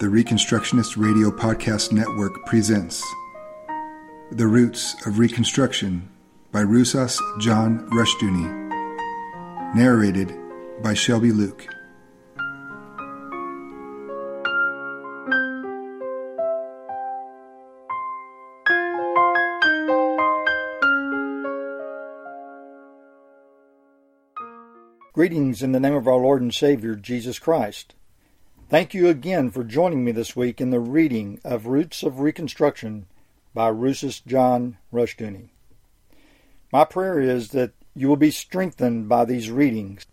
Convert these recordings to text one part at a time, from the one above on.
The Reconstructionist Radio Podcast Network presents The Roots of Reconstruction by Rousas John Rushdoony. Narrated by Shelby Luke. Greetings in the name of our Lord and Savior, Jesus Christ. Thank you again for joining me this week in the reading of Roots of Reconstruction by Rousas John Rushdoony. My prayer is that you will be strengthened by these readings.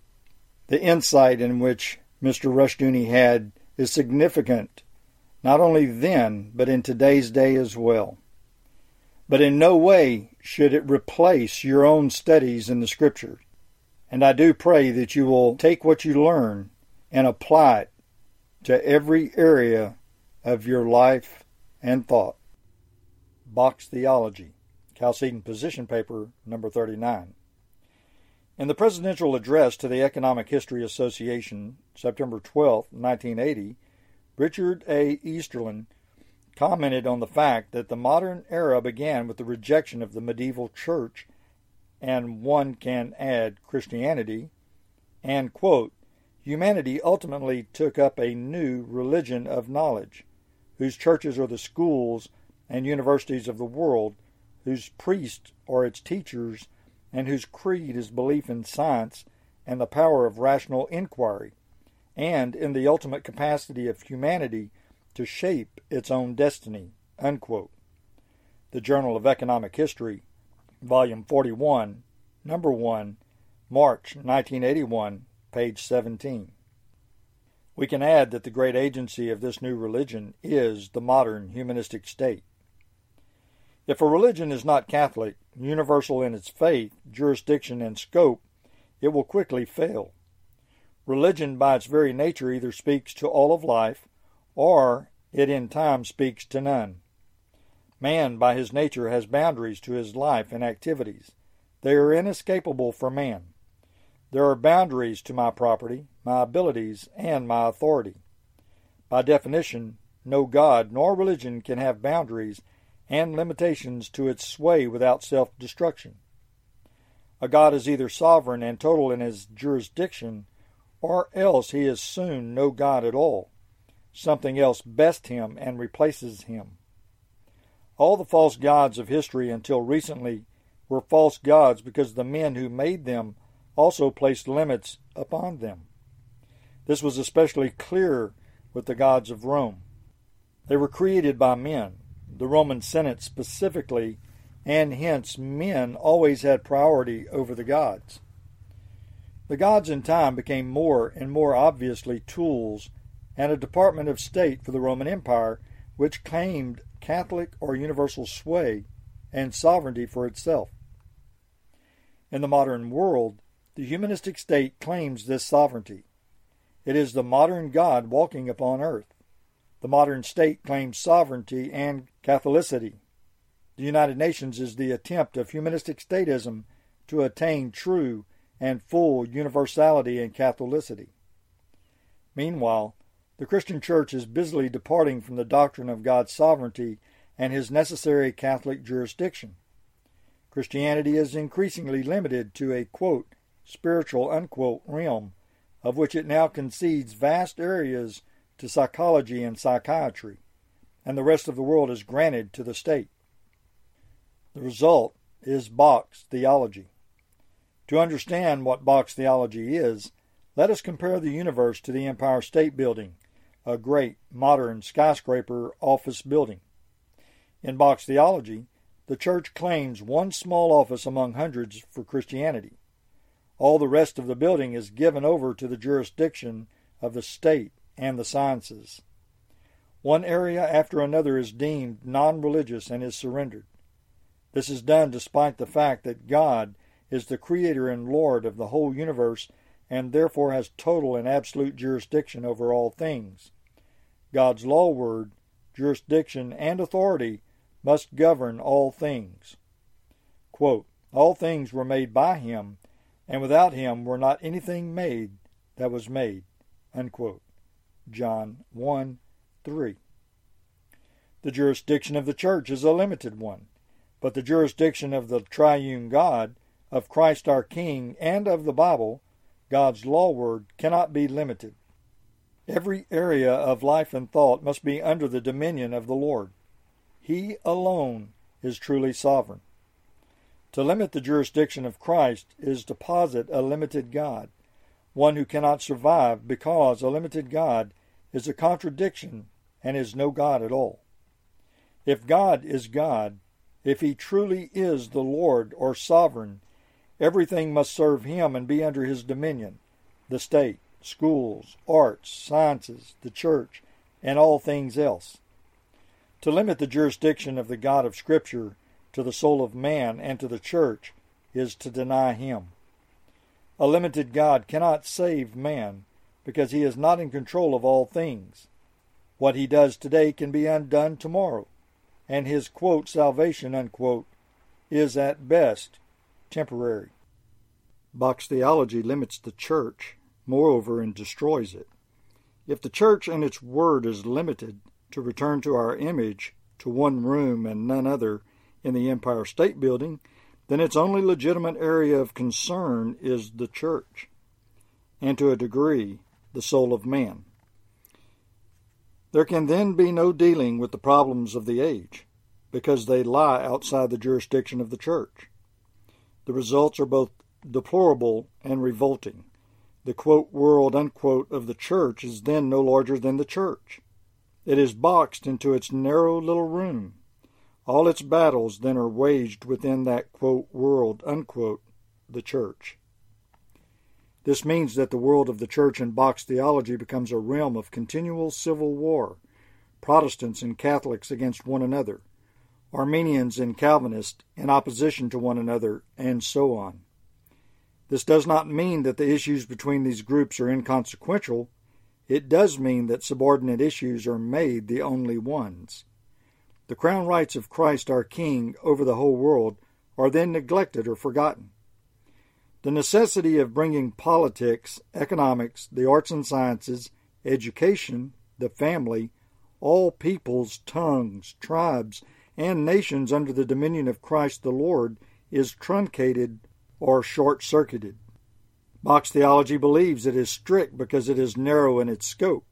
The insight in which Mr. Rushdoony had is significant not only then, but in today's day as well. But in no way should it replace your own studies in the Scriptures. And I do pray that you will take what you learn and apply it to every area of your life and thought. Box Theology, Chalcedon Position Paper, number 39. In the presidential address to the Economic History Association, September 12, 1980, Richard A. Easterlin commented on the fact that the modern era began with the rejection of the medieval church and one can add Christianity, and, quote, humanity ultimately took up a new religion of knowledge, whose churches are the schools and universities of the world, whose priests are its teachers, and whose creed is belief in science and the power of rational inquiry, and in the ultimate capacity of humanity to shape its own destiny. Unquote. The Journal of Economic History, Volume 41, Number 1, March 1981, page 17. We can add that the great agency of this new religion is the modern humanistic state. If a religion is not Catholic, universal in its faith, jurisdiction, and scope, it will quickly fail. Religion, by its very nature, either speaks to all of life, or it in time speaks to none. Man, by his nature, has boundaries to his life and activities. They are inescapable for man. There are boundaries to my property, my abilities, and my authority. By definition, no God nor religion can have boundaries and limitations to its sway without self destruction. A God is either sovereign and total in his jurisdiction, or else he is soon no God at all. Something else bests him and replaces him. All the false gods of history until recently were false gods because the men who made them also placed limits upon them. This was especially clear with the gods of Rome. They were created by men, the Roman Senate specifically, and hence men always had priority over the gods. The gods in time became more and more obviously tools and a department of state for the Roman Empire, which claimed Catholic or universal sway and sovereignty for itself. In the modern world, the humanistic state claims this sovereignty. It is the modern God walking upon earth. The modern state claims sovereignty and Catholicity. The United Nations is the attempt of humanistic statism to attain true and full universality and Catholicity. Meanwhile, the Christian Church is busily departing from the doctrine of God's sovereignty and his necessary Catholic jurisdiction. Christianity is increasingly limited to a quote, spiritual unquote realm, of which it now concedes vast areas to psychology and psychiatry, and the rest of the world is granted to the state. The result is box theology. To understand what box theology is, let us compare the universe to the Empire State Building, a great, modern skyscraper office building. In box theology, the church claims one small office among hundreds for Christianity. All the rest of the building is given over to the jurisdiction of the state and the sciences. One area after another is deemed non religious and is surrendered. This is done despite the fact that God is the creator and Lord of the whole universe and therefore has total and absolute jurisdiction over all things. God's law word, jurisdiction, and authority must govern all things. Quote, all things were made by him, and without him were not anything made that was made. Unquote. John 1 3. The jurisdiction of the church is a limited one, but the jurisdiction of the triune God, of Christ our King, and of the Bible God's law word cannot be limited. Every area of life and thought must be under the dominion of the Lord. He alone is truly sovereign. To limit the jurisdiction of Christ is to posit a limited God, one who cannot survive because a limited God is a contradiction and is no God at all. If God is God, if he truly is the Lord or sovereign, Everything must serve him and be under his dominion the state, schools, arts, sciences, the church, and all things else. To limit the jurisdiction of the God of Scripture to the soul of man and to the church is to deny him. A limited God cannot save man because he is not in control of all things. What he does today can be undone tomorrow, and his quote, salvation unquote, is at best temporary. Box theology limits the church, moreover, and destroys it. If the church and its word is limited to return to our image to one room and none other in the Empire State Building, then its only legitimate area of concern is the church, and to a degree, the soul of man. There can then be no dealing with the problems of the age, because they lie outside the jurisdiction of the church. The results are both deplorable and revolting. The quote world unquote of the church is then no larger than the church. It is boxed into its narrow little room. All its battles then are waged within that quote world unquote the church. This means that the world of the church and box theology becomes a realm of continual civil war, Protestants and Catholics against one another, Arminians and Calvinists in opposition to one another, and so on. This does not mean that the issues between these groups are inconsequential. It does mean that subordinate issues are made the only ones. The crown rights of Christ our King over the whole world are then neglected or forgotten. The necessity of bringing politics, economics, the arts and sciences, education, the family, all peoples, tongues, tribes, and nations under the dominion of Christ the Lord is truncated or short circuited. Box theology believes it is strict because it is narrow in its scope,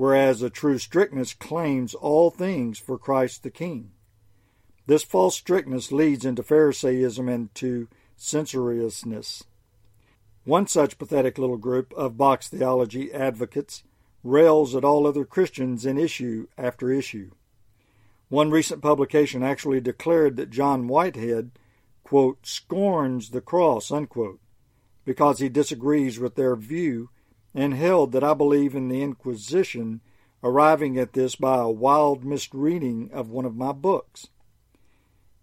whereas a true strictness claims all things for Christ the King. This false strictness leads into Pharisaism and to censoriousness. One such pathetic little group of box theology advocates rails at all other Christians in issue after issue. One recent publication actually declared that John Whitehead quote, scorns the cross, unquote, because he disagrees with their view and held that I believe in the Inquisition, arriving at this by a wild misreading of one of my books.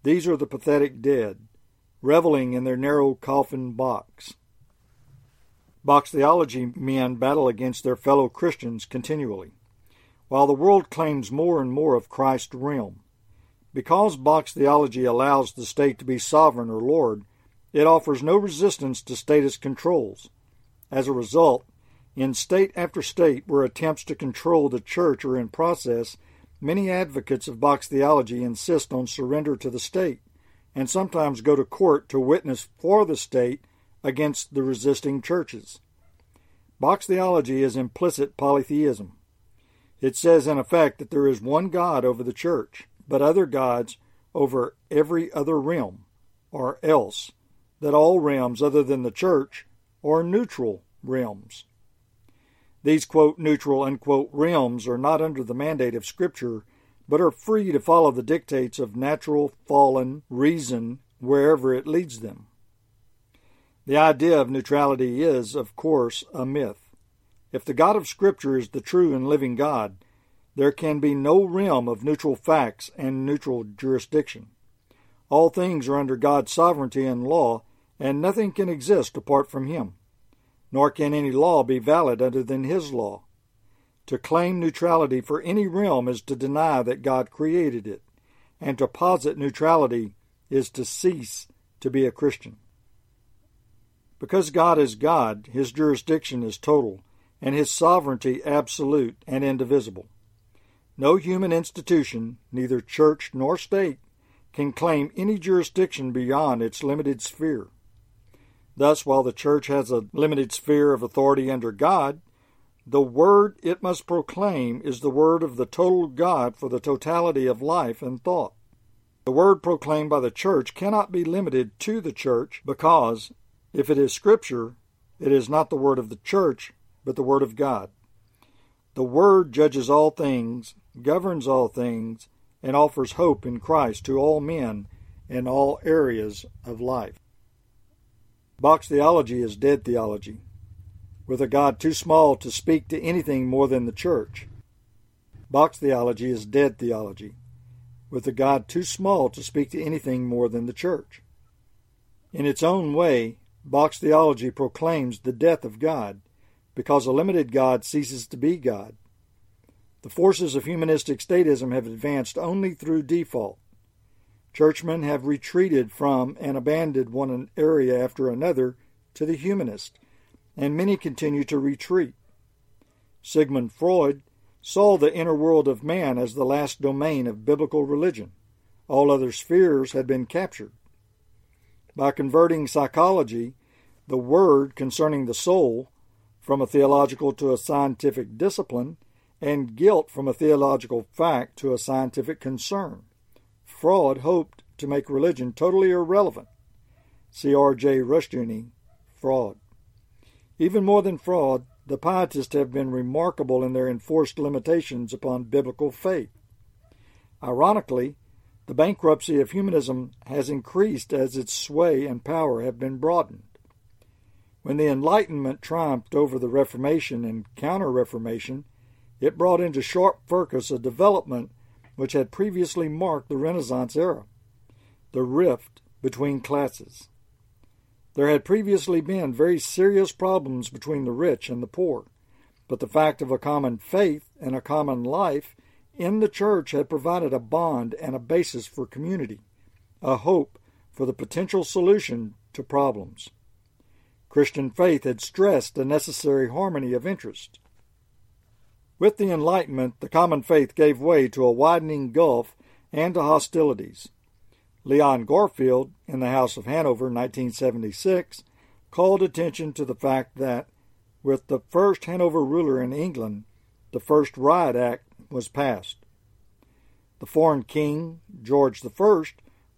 These are the pathetic dead, reveling in their narrow coffin box. Box theology men battle against their fellow Christians continually, while the world claims more and more of Christ's realm. Because box theology allows the state to be sovereign or lord, it offers no resistance to statist controls. As a result, in state after state where attempts to control the church are in process, Many advocates of box theology insist on surrender to the state and sometimes go to court to witness for the state against the resisting churches. Box theology is implicit polytheism. It says, in effect, that there is one God over the church, but other gods over every other realm, or else that all realms other than the church are neutral realms. These, quote, neutral, unquote, realms are not under the mandate of Scripture, but are free to follow the dictates of natural, fallen reason wherever it leads them. The idea of neutrality is, of course, a myth. If the God of Scripture is the true and living God, there can be no realm of neutral facts and neutral jurisdiction. All things are under God's sovereignty and law, and nothing can exist apart from Him. Nor can any law be valid other than His law. To claim neutrality for any realm is to deny that God created it, and to posit neutrality is to cease to be a Christian. Because God is God, his jurisdiction is total, and his sovereignty absolute and indivisible. No human institution, neither church nor state, can claim any jurisdiction beyond its limited sphere. Thus, while the church has a limited sphere of authority under God, the word it must proclaim is the word of the total God for the totality of life and thought. The word proclaimed by the church cannot be limited to the church because, if it is Scripture, it is not the word of the church, but the word of God. The word judges all things, governs all things, and offers hope in Christ to all men in all areas of life. Box theology is dead theology, with a God too small to speak to anything more than the church. Box theology is dead theology, with a God too small to speak to anything more than the church. In its own way, Box theology proclaims the death of God because a limited God ceases to be God. The forces of humanistic statism have advanced only through default. Churchmen have retreated from and abandoned one area after another to the humanist, and many continue to retreat. Sigmund Freud saw the inner world of man as the last domain of biblical religion. All other spheres had been captured. By converting psychology, the word concerning the soul, from a theological to a scientific discipline, and guilt from a theological fact to a scientific concern. Freud hoped to make religion totally irrelevant. See R.J. Rushdoony, Freud. Even more than Freud, the pietists have been remarkable in their enforced limitations upon biblical faith. Ironically, the bankruptcy of humanism has increased as its sway and power have been broadened. When the Enlightenment triumphed over the Reformation and Counter Reformation, it brought into sharp focus a development which had previously marked the Renaissance era the rift between classes. There had previously been very serious problems between the rich and the poor, but the fact of a common faith and a common life in the church had provided a bond and a basis for community, a hope for the potential solution to problems. Christian faith had stressed the necessary harmony of interest. With the Enlightenment, the common faith gave way to a widening gulf and to hostilities. Leon Garfield, in the House of Hanover, 1976, called attention to the fact that, with the first Hanover ruler in England, the first Riot Act was passed. The foreign king, George I,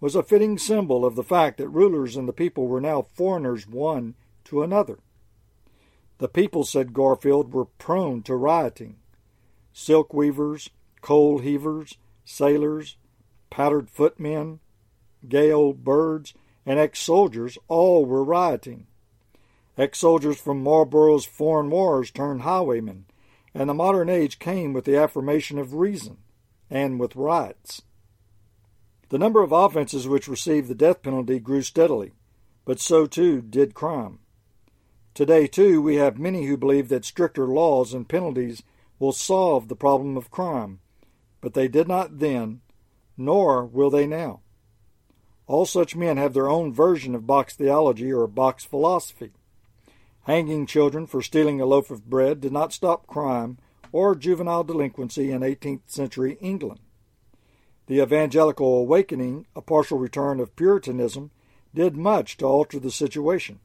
was a fitting symbol of the fact that rulers and the people were now foreigners one to another. The people, said Garfield, were prone to rioting silk weavers, coal heavers, sailors, powdered footmen, gay old birds, and ex soldiers all were rioting. Ex soldiers from Marlborough's foreign wars turned highwaymen, and the modern age came with the affirmation of reason and with riots. The number of offenses which received the death penalty grew steadily, but so too did crime. Today, too, we have many who believe that stricter laws and penalties will solve the problem of crime, but they did not then, nor will they now. All such men have their own version of box theology or box philosophy. Hanging children for stealing a loaf of bread did not stop crime or juvenile delinquency in 18th century England. The evangelical awakening, a partial return of Puritanism, did much to alter the situation.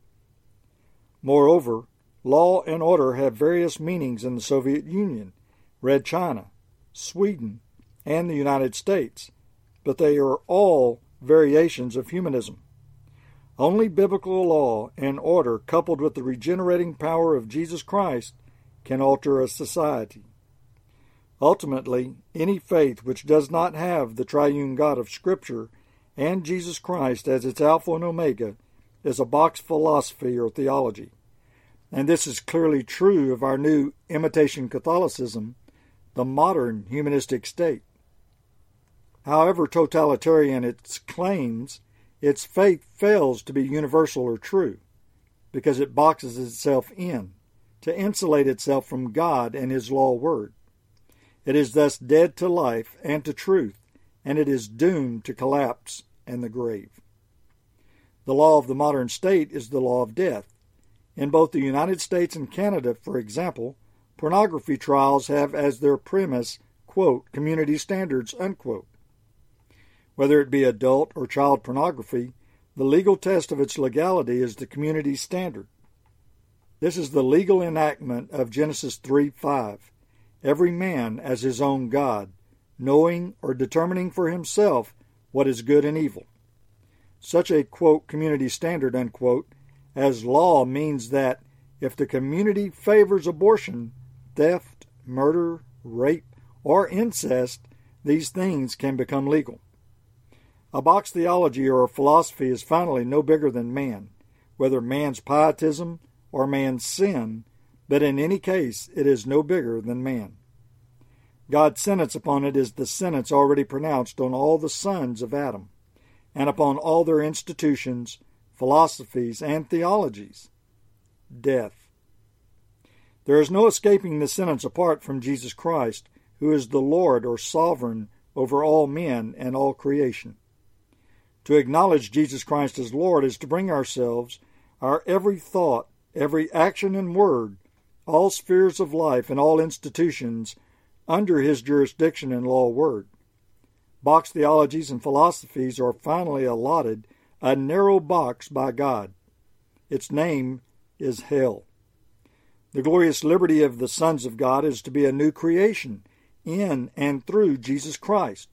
Moreover, law and order have various meanings in the Soviet Union, Red China, Sweden, and the United States, but they are all variations of humanism. Only biblical law and order, coupled with the regenerating power of Jesus Christ, can alter a society. Ultimately, any faith which does not have the triune God of Scripture and Jesus Christ as its Alpha and Omega is a box philosophy or theology. And this is clearly true of our new imitation Catholicism, the modern humanistic state. However totalitarian its claims, its faith fails to be universal or true because it boxes itself in to insulate itself from God and His law word. It is thus dead to life and to truth, and it is doomed to collapse and the grave. The law of the modern state is the law of death. In both the United States and Canada, for example, pornography trials have as their premise, quote, community standards, unquote. Whether it be adult or child pornography, the legal test of its legality is the community standard. This is the legal enactment of Genesis 3 5. Every man as his own God, knowing or determining for himself what is good and evil. Such a quote community standard unquote as law means that if the community favors abortion, theft, murder, rape, or incest, these things can become legal. A box theology or a philosophy is finally no bigger than man, whether man's pietism or man's sin, but in any case it is no bigger than man. God's sentence upon it is the sentence already pronounced on all the sons of Adam, and upon all their institutions, philosophies, and theologies death. There is no escaping the sentence apart from Jesus Christ, who is the Lord or sovereign over all men and all creation. To acknowledge Jesus Christ as Lord is to bring ourselves, our every thought, every action and word, all spheres of life, and all institutions under his jurisdiction and law word. Box theologies and philosophies are finally allotted a narrow box by God. Its name is hell. The glorious liberty of the sons of God is to be a new creation in and through Jesus Christ,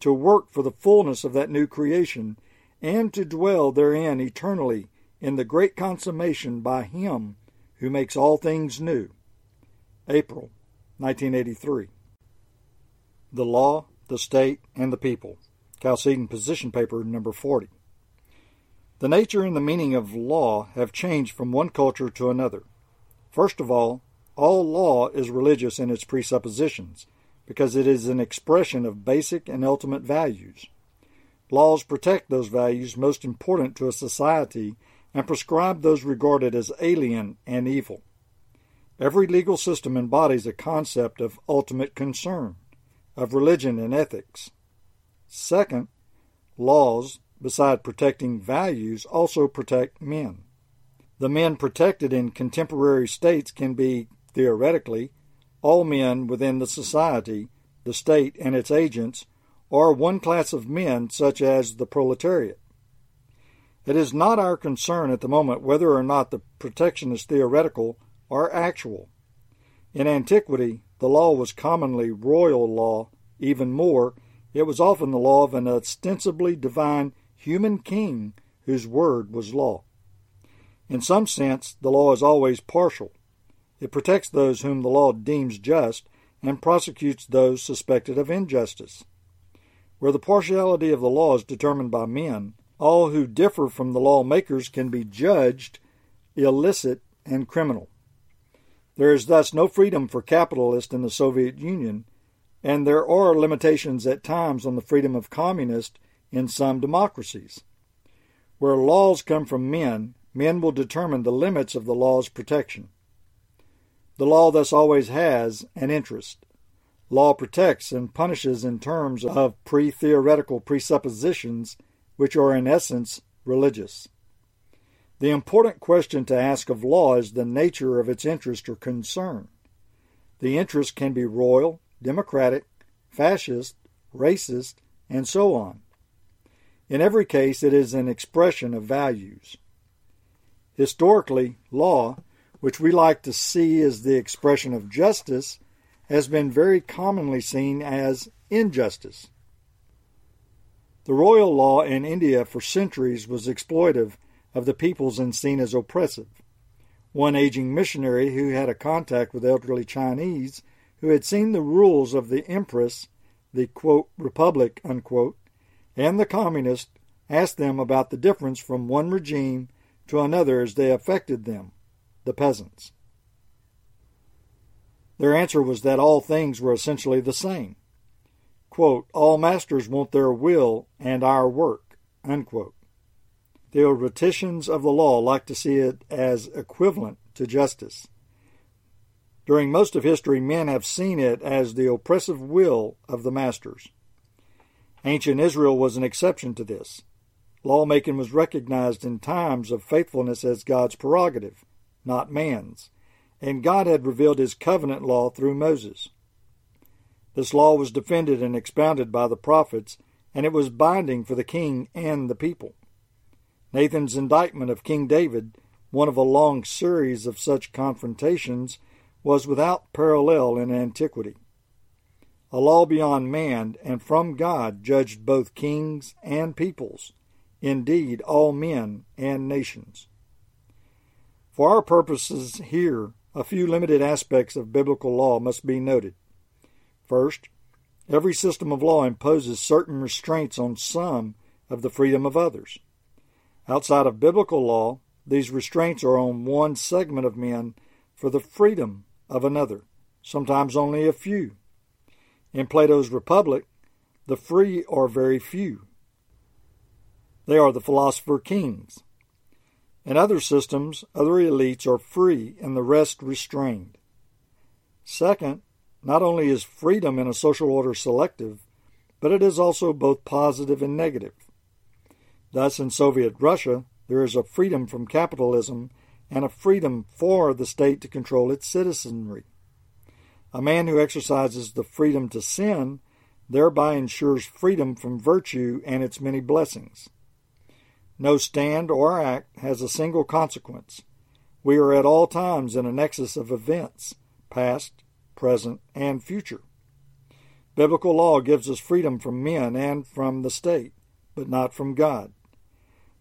to work for the fullness of that new creation, and to dwell therein eternally in the great consummation by Him who makes all things new. April 1983. The Law, the State, and the People. Chalcedon Position Paper number 40. The nature and the meaning of law have changed from one culture to another. First of all, all law is religious in its presuppositions because it is an expression of basic and ultimate values. Laws protect those values most important to a society and prescribe those regarded as alien and evil. Every legal system embodies a concept of ultimate concern, of religion and ethics. Second, laws, beside protecting values, also protect men. The men protected in contemporary states can be, theoretically, all men within the society, the state and its agents, or one class of men such as the proletariat. It is not our concern at the moment whether or not the protection is theoretical are actual. In antiquity, the law was commonly royal law, even more, it was often the law of an ostensibly divine human king whose word was law. In some sense, the law is always partial. It protects those whom the law deems just and prosecutes those suspected of injustice. Where the partiality of the law is determined by men, all who differ from the lawmakers can be judged illicit and criminal. There is thus no freedom for capitalists in the Soviet Union, and there are limitations at times on the freedom of communists in some democracies. Where laws come from men, men will determine the limits of the law's protection. The law thus always has an interest. Law protects and punishes in terms of pre theoretical presuppositions, which are in essence religious. The important question to ask of law is the nature of its interest or concern. The interest can be royal, democratic, fascist, racist, and so on. In every case, it is an expression of values. Historically, law, which we like to see as the expression of justice, has been very commonly seen as injustice. The royal law in India for centuries was exploitive of the peoples and seen as oppressive. One aging missionary who had a contact with elderly Chinese who had seen the rules of the empress, the quote, republic, unquote, and the communists asked them about the difference from one regime to another as they affected them, the peasants. Their answer was that all things were essentially the same. Quote, all masters want their will and our work. Unquote. Theoreticians of the law like to see it as equivalent to justice. During most of history, men have seen it as the oppressive will of the masters. Ancient Israel was an exception to this. Lawmaking was recognized in times of faithfulness as God's prerogative, not man's, and God had revealed his covenant law through Moses. This law was defended and expounded by the prophets, and it was binding for the king and the people. Nathan's indictment of King David, one of a long series of such confrontations, was without parallel in antiquity. A law beyond man and from God judged both kings and peoples, indeed, all men and nations. For our purposes here, a few limited aspects of biblical law must be noted. First, every system of law imposes certain restraints on some of the freedom of others. Outside of biblical law, these restraints are on one segment of men for the freedom of another, sometimes only a few. In Plato's Republic, the free are very few. They are the philosopher kings. In other systems, other elites are free and the rest restrained. Second, not only is freedom in a social order selective, but it is also both positive and negative. Thus, in Soviet Russia, there is a freedom from capitalism and a freedom for the state to control its citizenry. A man who exercises the freedom to sin thereby ensures freedom from virtue and its many blessings. No stand or act has a single consequence. We are at all times in a nexus of events, past, present, and future. Biblical law gives us freedom from men and from the state, but not from God.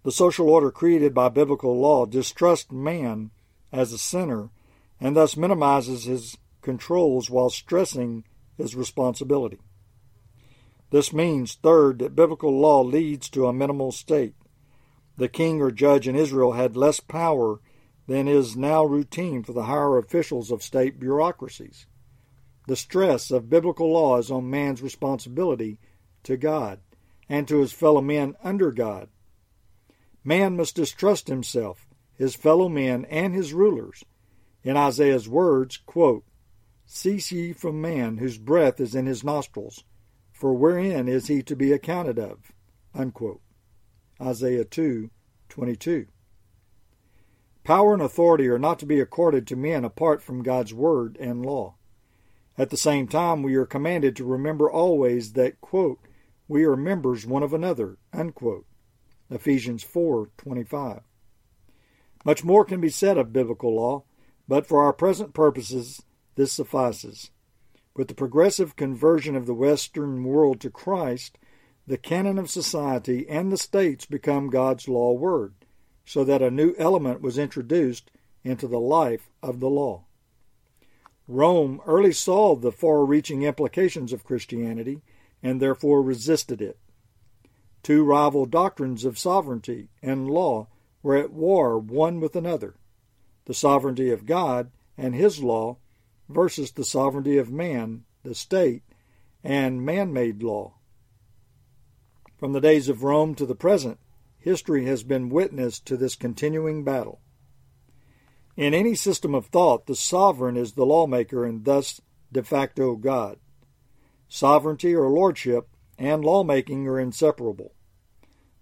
The social order created by biblical law distrusts man as a sinner and thus minimizes his controls while stressing his responsibility. This means, third, that biblical law leads to a minimal state. The king or judge in Israel had less power than is now routine for the higher officials of state bureaucracies. The stress of biblical law is on man's responsibility to God and to his fellow men under God. Man must distrust himself, his fellow men, and his rulers. In Isaiah's words, quote, Cease ye from man, whose breath is in his nostrils, for wherein is he to be accounted of? Unquote. Isaiah 2 22. Power and authority are not to be accorded to men apart from God's word and law. At the same time, we are commanded to remember always that, quote, we are members one of another, unquote. Ephesians 4:25. Much more can be said of biblical law, but for our present purposes this suffices. With the progressive conversion of the Western world to Christ, the canon of society and the states become God's law word, so that a new element was introduced into the life of the law. Rome early saw the far reaching implications of Christianity and therefore resisted it. Two rival doctrines of sovereignty and law were at war one with another the sovereignty of God and His law versus the sovereignty of man, the state, and man made law. From the days of Rome to the present, history has been witness to this continuing battle. In any system of thought, the sovereign is the lawmaker and thus de facto God. Sovereignty or lordship and lawmaking are inseparable.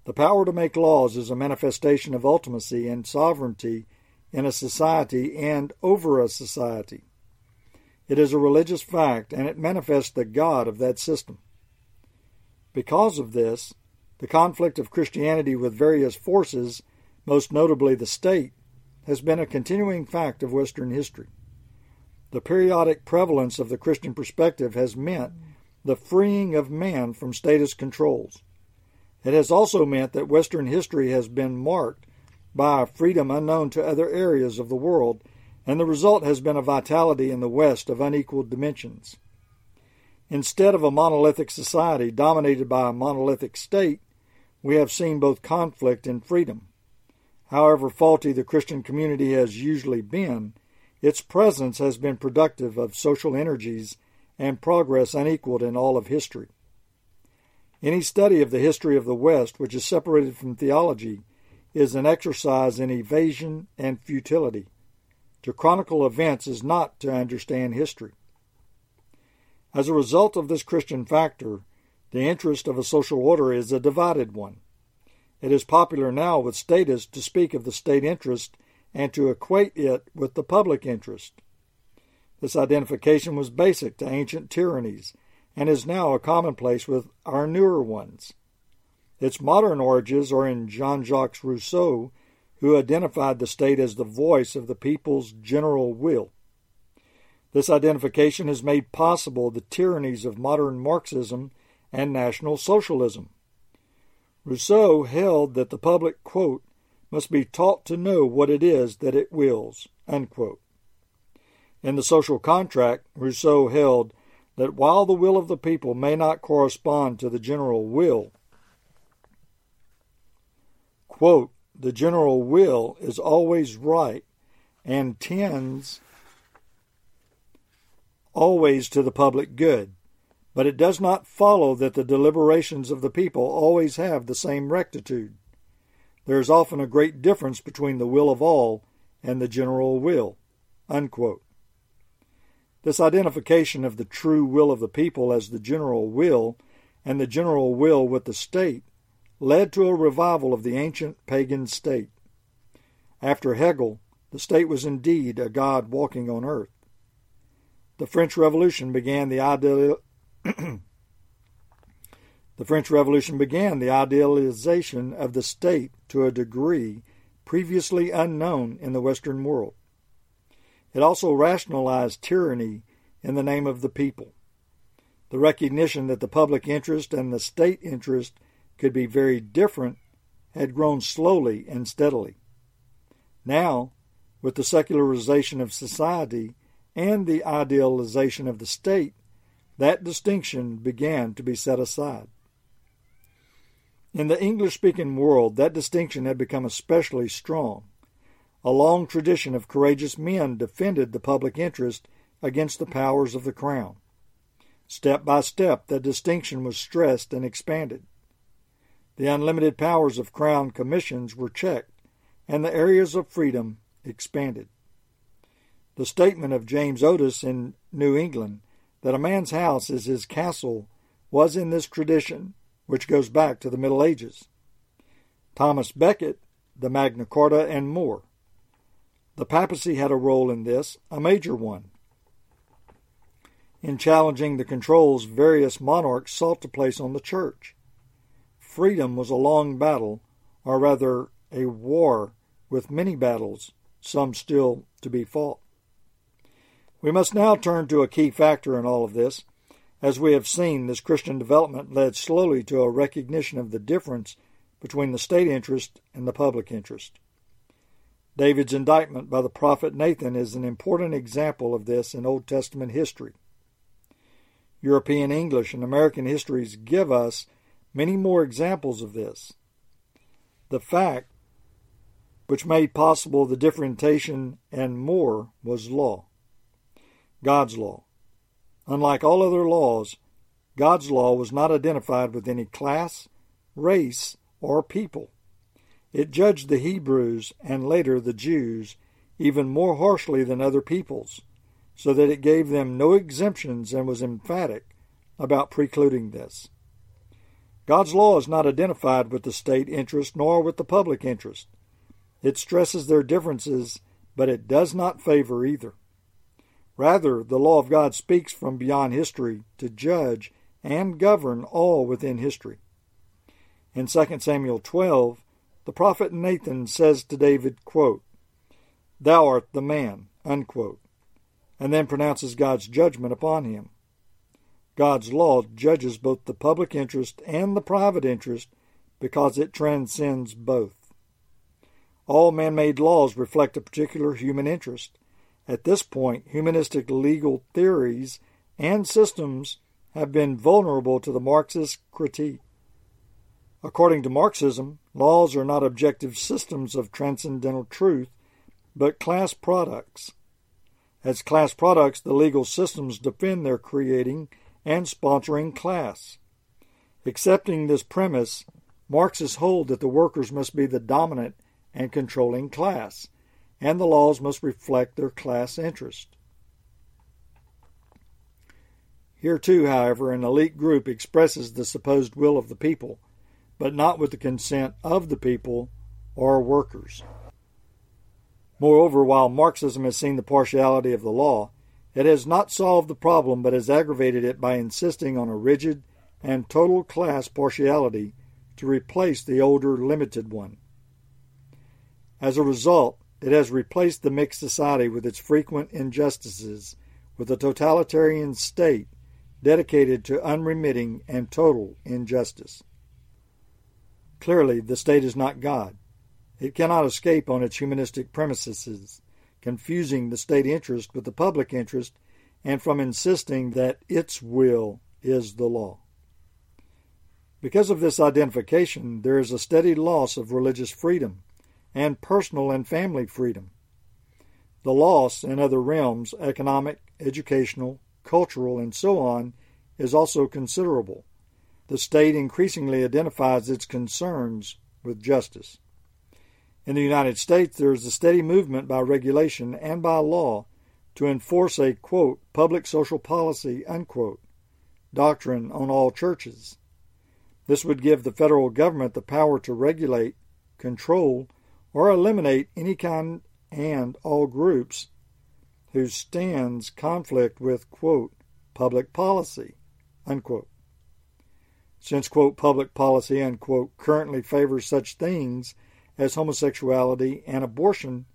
The power to make laws is a manifestation of ultimacy and sovereignty in a society and over a society. It is a religious fact, and it manifests the God of that system. Because of this, the conflict of Christianity with various forces, most notably the state, has been a continuing fact of Western history. The periodic prevalence of the Christian perspective has meant the freeing of man from status controls. It has also meant that Western history has been marked by a freedom unknown to other areas of the world and the result has been a vitality in the West of unequaled dimensions. Instead of a monolithic society dominated by a monolithic state, we have seen both conflict and freedom. However faulty the Christian community has usually been, its presence has been productive of social energies and progress unequaled in all of history. Any study of the history of the West which is separated from theology is an exercise in evasion and futility. To chronicle events is not to understand history. As a result of this Christian factor, the interest of a social order is a divided one. It is popular now with statists to speak of the state interest and to equate it with the public interest. This identification was basic to ancient tyrannies and is now a commonplace with our newer ones. Its modern origins are in Jean Jacques Rousseau who identified the state as the voice of the people's general will. This identification has made possible the tyrannies of modern Marxism and National Socialism. Rousseau held that the public, quote, must be taught to know what it is that it wills, unquote. In the social contract, Rousseau held that while the will of the people may not correspond to the general will, quote, the general will is always right and tends always to the public good, but it does not follow that the deliberations of the people always have the same rectitude. There is often a great difference between the will of all and the general will. Unquote. This identification of the true will of the people as the general will and the general will with the state led to a revival of the ancient pagan state. After Hegel, the state was indeed a god walking on earth. The French Revolution began the ideal the French Revolution began the idealization of the state to a degree previously unknown in the Western world. It also rationalized tyranny in the name of the people. The recognition that the public interest and the state interest could be very different had grown slowly and steadily. Now, with the secularization of society and the idealization of the state, that distinction began to be set aside. In the English speaking world, that distinction had become especially strong. A long tradition of courageous men defended the public interest against the powers of the crown. Step by step, that distinction was stressed and expanded. The unlimited powers of Crown commissions were checked, and the areas of freedom expanded. The statement of James Otis in New England that a man's house is his castle was in this tradition, which goes back to the Middle Ages. Thomas Becket, the Magna Carta, and more. The papacy had a role in this, a major one. In challenging the controls various monarchs sought to place on the church freedom was a long battle, or rather a war with many battles, some still to be fought. We must now turn to a key factor in all of this. As we have seen, this Christian development led slowly to a recognition of the difference between the state interest and the public interest. David's indictment by the prophet Nathan is an important example of this in Old Testament history. European English and American histories give us many more examples of this. The fact which made possible the differentiation and more was law, God's law. Unlike all other laws, God's law was not identified with any class, race, or people. It judged the Hebrews and later the Jews even more harshly than other peoples, so that it gave them no exemptions and was emphatic about precluding this. God's law is not identified with the state interest nor with the public interest. It stresses their differences, but it does not favor either. Rather, the law of God speaks from beyond history to judge and govern all within history. In 2 Samuel 12, the prophet Nathan says to David, quote, Thou art the man, unquote, and then pronounces God's judgment upon him. God's law judges both the public interest and the private interest because it transcends both. All man made laws reflect a particular human interest. At this point, humanistic legal theories and systems have been vulnerable to the Marxist critique. According to Marxism, laws are not objective systems of transcendental truth, but class products. As class products, the legal systems defend their creating and sponsoring class. Accepting this premise, Marxists hold that the workers must be the dominant and controlling class, and the laws must reflect their class interest. Here, too, however, an elite group expresses the supposed will of the people, but not with the consent of the people or workers. Moreover, while Marxism has seen the partiality of the law, it has not solved the problem but has aggravated it by insisting on a rigid and total class partiality to replace the older limited one. As a result, it has replaced the mixed society with its frequent injustices with a totalitarian state dedicated to unremitting and total injustice. Clearly, the state is not God. It cannot escape on its humanistic premises, confusing the state interest with the public interest and from insisting that its will is the law. Because of this identification, there is a steady loss of religious freedom and personal and family freedom. The loss in other realms, economic, educational, cultural, and so on, is also considerable. The state increasingly identifies its concerns with justice. In the United States, there is a steady movement by regulation and by law to enforce a, quote, public social policy, unquote, doctrine on all churches. This would give the federal government the power to regulate, control, or eliminate any kind and all groups whose stands conflict with, quote, public policy, unquote. Since, quote, public policy, unquote, currently favors such things as homosexuality and abortion,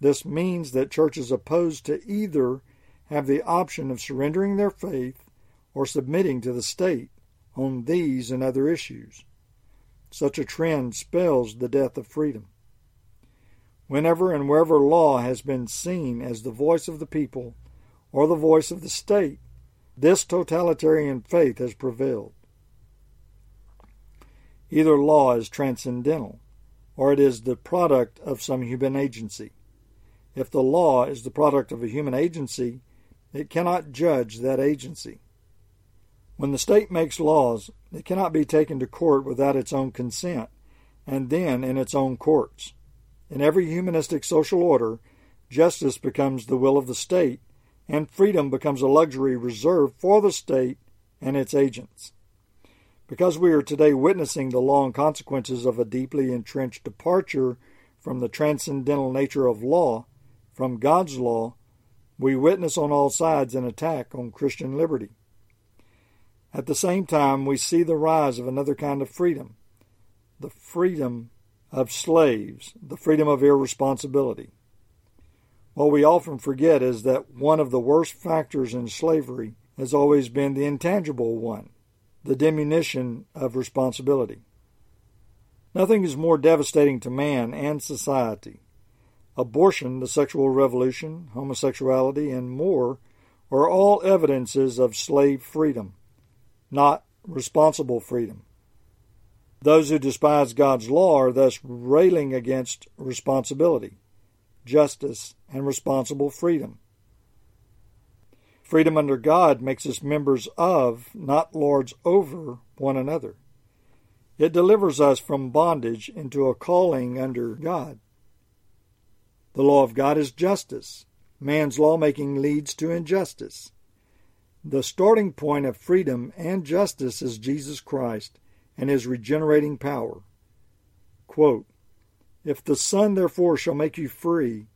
this means that churches opposed to either have the option of surrendering their faith or submitting to the state on these and other issues. Such a trend spells the death of freedom. Whenever and wherever law has been seen as the voice of the people or the voice of the state, this totalitarian faith has prevailed. Either law is transcendental, or it is the product of some human agency. If the law is the product of a human agency, it cannot judge that agency. When the state makes laws, it cannot be taken to court without its own consent, and then in its own courts. In every humanistic social order, justice becomes the will of the state, and freedom becomes a luxury reserved for the state and its agents. Because we are today witnessing the long consequences of a deeply entrenched departure from the transcendental nature of law, from God's law, we witness on all sides an attack on Christian liberty. At the same time, we see the rise of another kind of freedom the freedom of slaves, the freedom of irresponsibility. What we often forget is that one of the worst factors in slavery has always been the intangible one, the diminution of responsibility. Nothing is more devastating to man and society. Abortion, the sexual revolution, homosexuality, and more are all evidences of slave freedom, not responsible freedom. Those who despise God's law are thus railing against responsibility justice, and responsible freedom. Freedom under God makes us members of, not lords over, one another. It delivers us from bondage into a calling under God. The law of God is justice. Man's lawmaking leads to injustice. The starting point of freedom and justice is Jesus Christ and his regenerating power. Quote, if the Son therefore shall make you free,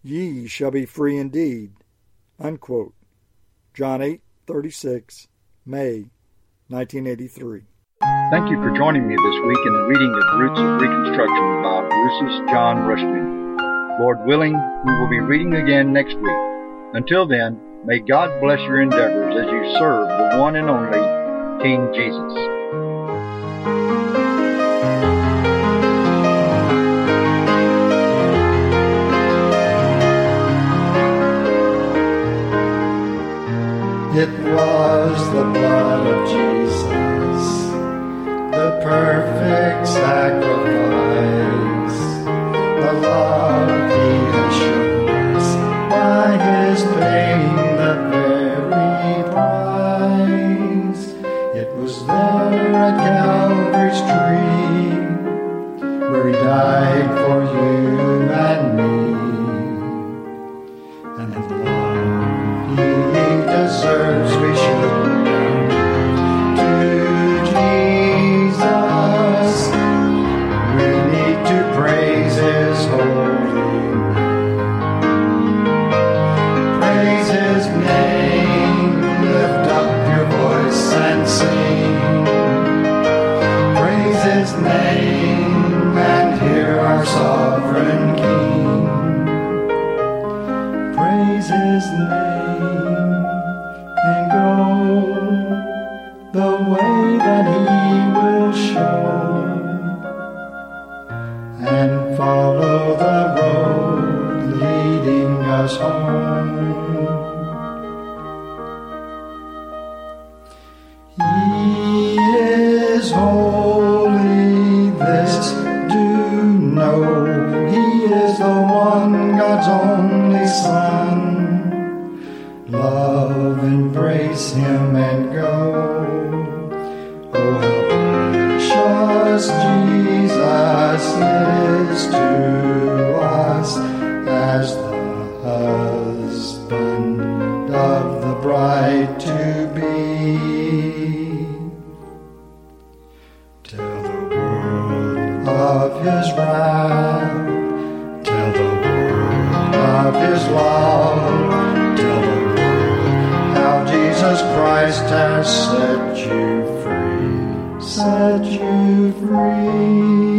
ye shall be free indeed. Unquote. John 8:36, May 1983. Thank you for joining me this week in the reading of Roots of Reconstruction by Rousas John Rushdoony. Lord willing, we will be reading again next week. Until then, may God bless your endeavors as you serve the one and only King Jesus. It was the blood of Jesus, the perfect sacrifice. Jesus Christ has set you free, set you free.